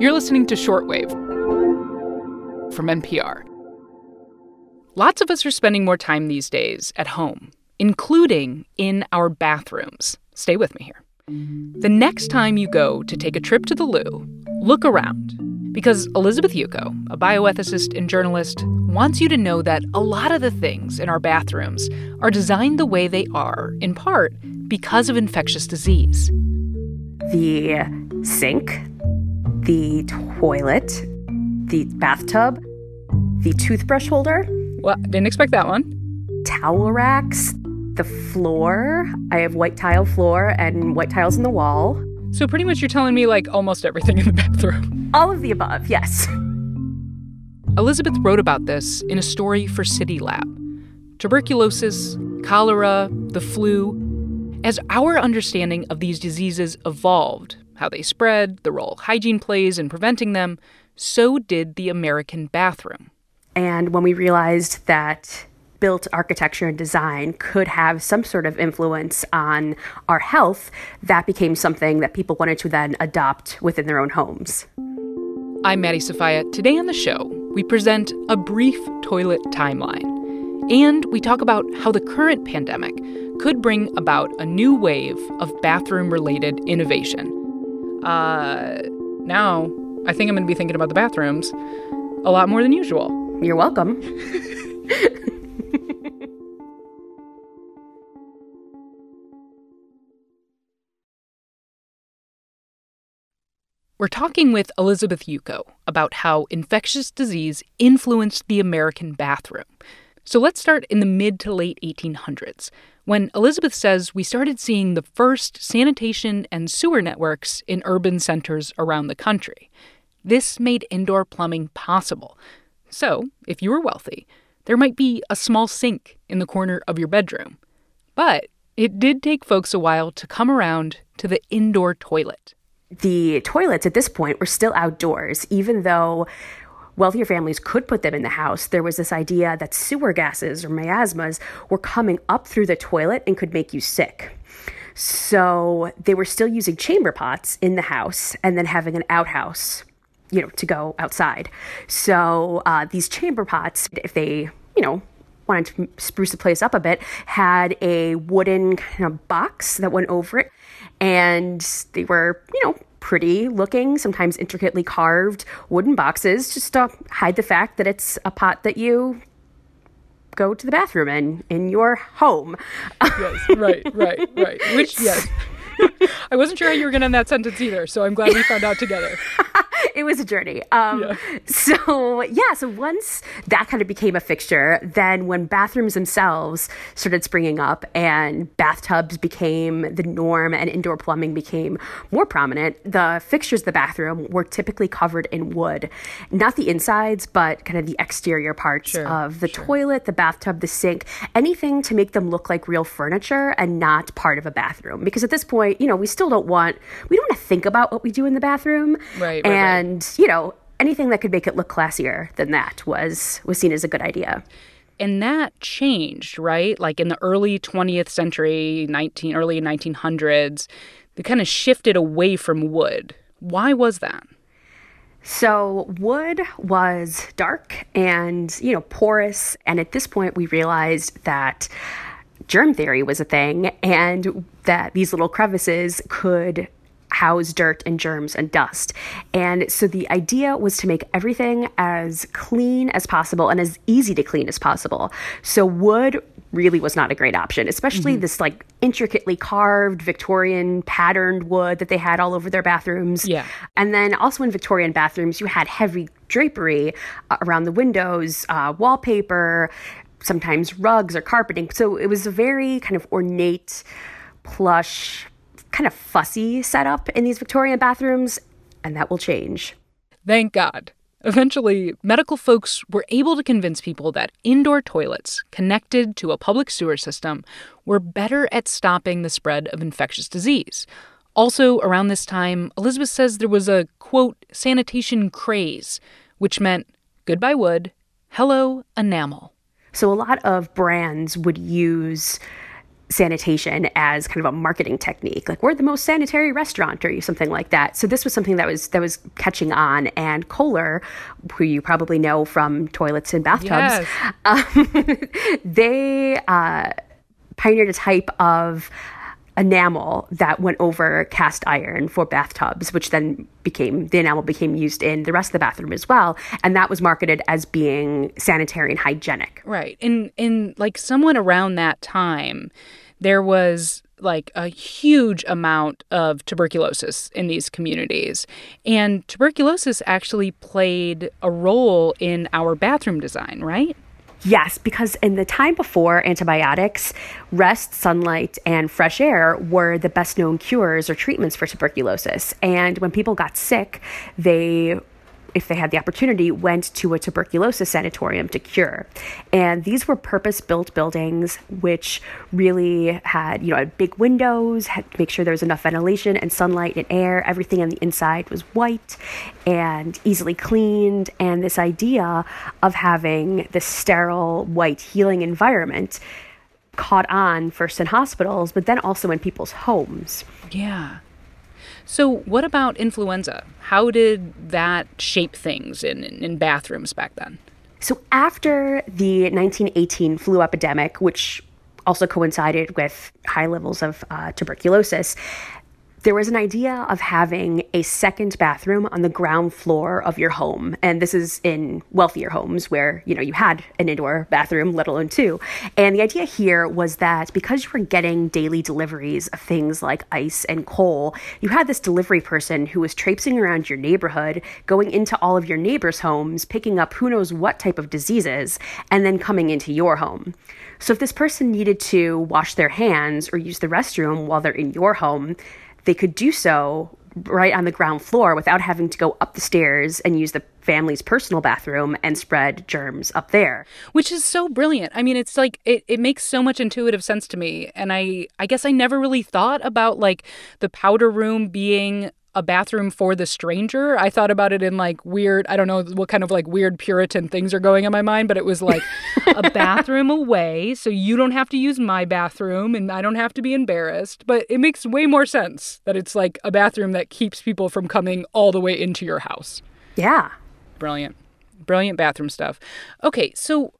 You're listening to Shortwave from NPR. Lots of us are spending more time these days at home, including in our bathrooms. Stay with me here. The next time you go to take a trip to the loo, look around. Because Elizabeth Yuko, a bioethicist and journalist, wants you to know that a lot of the things in our bathrooms are designed the way they are, in part because of infectious disease. The sink, the toilet, the bathtub, the toothbrush holder. Well, didn't expect that one. Towel racks, the floor. I have white tile floor and white tiles in the wall. So, pretty much, you're telling me like almost everything in the bathroom. All of the above, yes. Elizabeth wrote about this in a story for CityLab. Tuberculosis, cholera, the flu. As our understanding of these diseases evolved, how they spread, the role hygiene plays in preventing them, so did the American bathroom. And when we realized that built architecture and design could have some sort of influence on our health, that became something that people wanted to then adopt within their own homes. I'm Maddie Sofia. Today on the show, we present a brief toilet timeline. And we talk about how the current pandemic could bring about a new wave of bathroom related innovation. Uh, now, I think I'm going to be thinking about the bathrooms a lot more than usual. You're welcome. We're talking with Elizabeth Yuko about how infectious disease influenced the American bathroom. So let's start in the mid to late 1800s, when Elizabeth says we started seeing the first sanitation and sewer networks in urban centers around the country. This made indoor plumbing possible. So, if you were wealthy, there might be a small sink in the corner of your bedroom. But it did take folks a while to come around to the indoor toilet. The toilets at this point were still outdoors, even though wealthier families could put them in the house, there was this idea that sewer gases or miasmas were coming up through the toilet and could make you sick. So they were still using chamber pots in the house and then having an outhouse, you know, to go outside. So uh, these chamber pots, if they, you know, wanted to spruce the place up a bit, had a wooden kind of box that went over it. And they were, you know, pretty looking, sometimes intricately carved wooden boxes just to hide the fact that it's a pot that you go to the bathroom in in your home. yes, right, right, right. Which yes. I wasn't sure how you were going to end that sentence either, so I'm glad we found out together. it was a journey. Um, yeah. So, yeah, so once that kind of became a fixture, then when bathrooms themselves started springing up and bathtubs became the norm and indoor plumbing became more prominent, the fixtures of the bathroom were typically covered in wood. Not the insides, but kind of the exterior parts sure, of the sure. toilet, the bathtub, the sink, anything to make them look like real furniture and not part of a bathroom. Because at this point, you know, we still don't want, we don't want to think about what we do in the bathroom. Right. right and, right. you know, anything that could make it look classier than that was was seen as a good idea. And that changed, right? Like in the early 20th century, 19 early 1900s, they kind of shifted away from wood. Why was that? So, wood was dark and, you know, porous. And at this point, we realized that germ theory was a thing and that these little crevices could house dirt and germs and dust. And so the idea was to make everything as clean as possible and as easy to clean as possible. So wood really was not a great option, especially mm-hmm. this like intricately carved Victorian patterned wood that they had all over their bathrooms. Yeah. And then also in Victorian bathrooms, you had heavy drapery uh, around the windows, uh, wallpaper, sometimes rugs or carpeting. So it was a very kind of ornate, plush, kind of fussy setup in these Victorian bathrooms, and that will change. Thank God. Eventually, medical folks were able to convince people that indoor toilets connected to a public sewer system were better at stopping the spread of infectious disease. Also, around this time, Elizabeth says there was a quote, sanitation craze, which meant goodbye wood, hello enamel. So, a lot of brands would use sanitation as kind of a marketing technique like we're the most sanitary restaurant or something like that so this was something that was that was catching on and kohler who you probably know from toilets and bathtubs yes. um, they uh, pioneered a type of enamel that went over cast iron for bathtubs, which then became the enamel became used in the rest of the bathroom as well, and that was marketed as being sanitary and hygienic. Right. In in like someone around that time, there was like a huge amount of tuberculosis in these communities. And tuberculosis actually played a role in our bathroom design, right? Yes, because in the time before antibiotics, rest, sunlight, and fresh air were the best known cures or treatments for tuberculosis. And when people got sick, they if they had the opportunity, went to a tuberculosis sanatorium to cure. And these were purpose built buildings which really had, you know, had big windows, had to make sure there was enough ventilation and sunlight and air. Everything on the inside was white and easily cleaned. And this idea of having this sterile, white, healing environment caught on first in hospitals, but then also in people's homes. Yeah. So, what about influenza? How did that shape things in, in bathrooms back then? So, after the 1918 flu epidemic, which also coincided with high levels of uh, tuberculosis, there was an idea of having a second bathroom on the ground floor of your home. And this is in wealthier homes where, you know, you had an indoor bathroom, let alone two. And the idea here was that because you were getting daily deliveries of things like ice and coal, you had this delivery person who was traipsing around your neighborhood, going into all of your neighbors' homes, picking up who knows what type of diseases, and then coming into your home. So if this person needed to wash their hands or use the restroom while they're in your home, they could do so right on the ground floor without having to go up the stairs and use the family's personal bathroom and spread germs up there. Which is so brilliant. I mean, it's like it, it makes so much intuitive sense to me. And I I guess I never really thought about like the powder room being a bathroom for the stranger. I thought about it in like weird, I don't know what kind of like weird Puritan things are going in my mind, but it was like a bathroom away. So you don't have to use my bathroom and I don't have to be embarrassed. But it makes way more sense that it's like a bathroom that keeps people from coming all the way into your house. Yeah. Brilliant. Brilliant bathroom stuff. Okay. So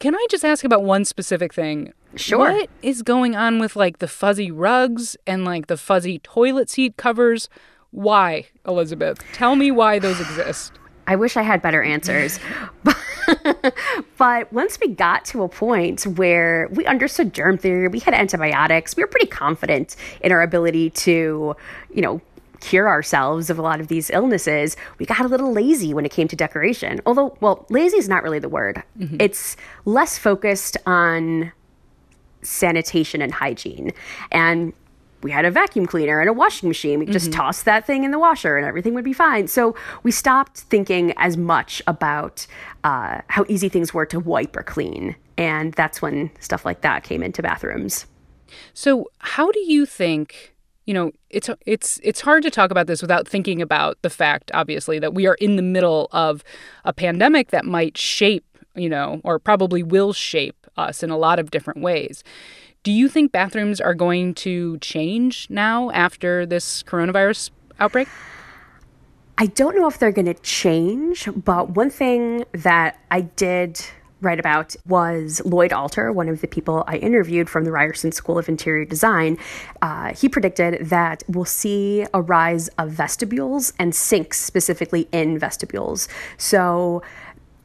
can I just ask about one specific thing? Sure. What is going on with like the fuzzy rugs and like the fuzzy toilet seat covers? Why, Elizabeth? Tell me why those exist. I wish I had better answers. but once we got to a point where we understood germ theory, we had antibiotics, we were pretty confident in our ability to, you know, cure ourselves of a lot of these illnesses, we got a little lazy when it came to decoration. Although, well, lazy is not really the word. Mm-hmm. It's less focused on sanitation and hygiene. And we had a vacuum cleaner and a washing machine. We could just mm-hmm. toss that thing in the washer and everything would be fine. So we stopped thinking as much about uh, how easy things were to wipe or clean. And that's when stuff like that came into bathrooms. So, how do you think? You know, it's it's it's hard to talk about this without thinking about the fact, obviously, that we are in the middle of a pandemic that might shape, you know, or probably will shape us in a lot of different ways. Do you think bathrooms are going to change now after this coronavirus outbreak? I don't know if they're going to change, but one thing that I did write about was Lloyd Alter, one of the people I interviewed from the Ryerson School of Interior Design. Uh, he predicted that we'll see a rise of vestibules and sinks, specifically in vestibules. So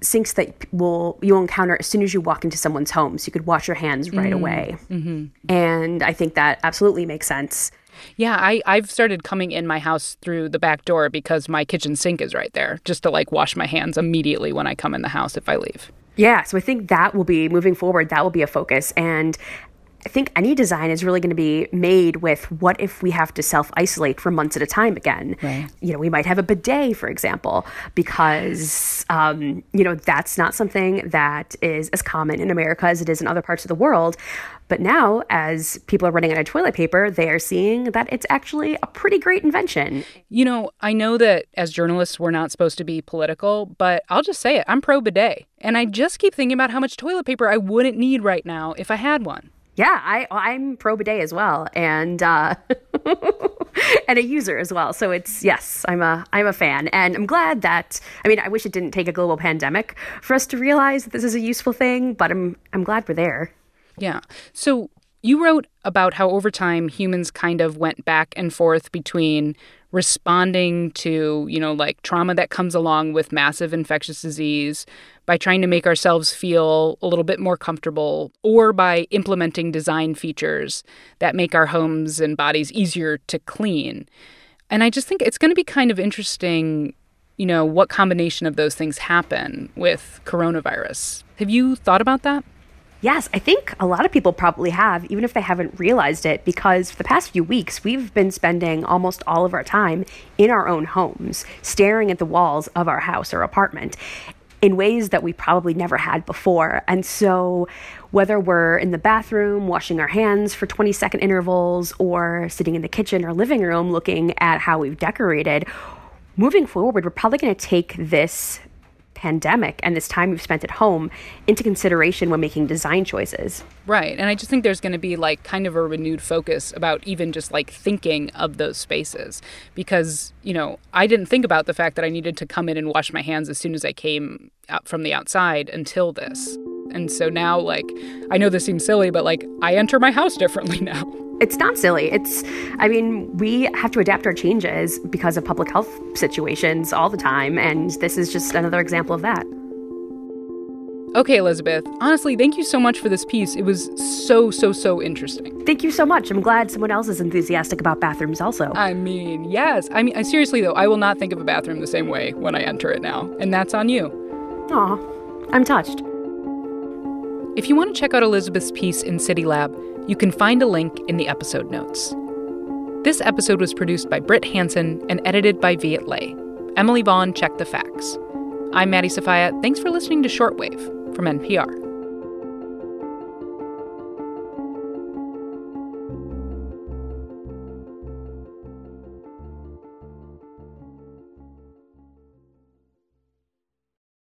sinks that will you'll encounter as soon as you walk into someone's home. So you could wash your hands right mm. away. Mm-hmm. and i think that absolutely makes sense. Yeah I, i've started coming in my house through the back door because my kitchen sink is right there just to like wash my hands immediately when i come in the house if i leave. Yeah, so I think that will be moving forward, that will be a focus. And I think any design is really going to be made with what if we have to self isolate for months at a time again? Right. You know, we might have a bidet, for example, because, um, you know, that's not something that is as common in America as it is in other parts of the world. But now, as people are running out of toilet paper, they are seeing that it's actually a pretty great invention. You know, I know that as journalists, we're not supposed to be political, but I'll just say it I'm pro bidet. And I just keep thinking about how much toilet paper I wouldn't need right now if I had one. Yeah, I I'm pro bidet as well, and uh, and a user as well. So it's yes, I'm a I'm a fan, and I'm glad that. I mean, I wish it didn't take a global pandemic for us to realize that this is a useful thing, but I'm I'm glad we're there. Yeah. So you wrote about how over time humans kind of went back and forth between responding to, you know, like trauma that comes along with massive infectious disease by trying to make ourselves feel a little bit more comfortable or by implementing design features that make our homes and bodies easier to clean. And I just think it's going to be kind of interesting, you know, what combination of those things happen with coronavirus. Have you thought about that? Yes, I think a lot of people probably have, even if they haven't realized it, because for the past few weeks, we've been spending almost all of our time in our own homes, staring at the walls of our house or apartment in ways that we probably never had before. And so, whether we're in the bathroom washing our hands for 20 second intervals or sitting in the kitchen or living room looking at how we've decorated, moving forward, we're probably going to take this pandemic and this time we've spent at home into consideration when making design choices. Right. And I just think there's going to be like kind of a renewed focus about even just like thinking of those spaces because, you know, I didn't think about the fact that I needed to come in and wash my hands as soon as I came out from the outside until this. And so now, like, I know this seems silly, but like, I enter my house differently now. It's not silly. It's, I mean, we have to adapt our changes because of public health situations all the time. And this is just another example of that. Okay, Elizabeth, honestly, thank you so much for this piece. It was so, so, so interesting. Thank you so much. I'm glad someone else is enthusiastic about bathrooms also. I mean, yes. I mean, seriously, though, I will not think of a bathroom the same way when I enter it now. And that's on you. Aw, I'm touched. If you want to check out Elizabeth's piece in City Lab, you can find a link in the episode notes. This episode was produced by Brit Hanson and edited by Viet Le. Emily Vaughn checked the facts. I'm Maddie Sofia. Thanks for listening to Shortwave from NPR.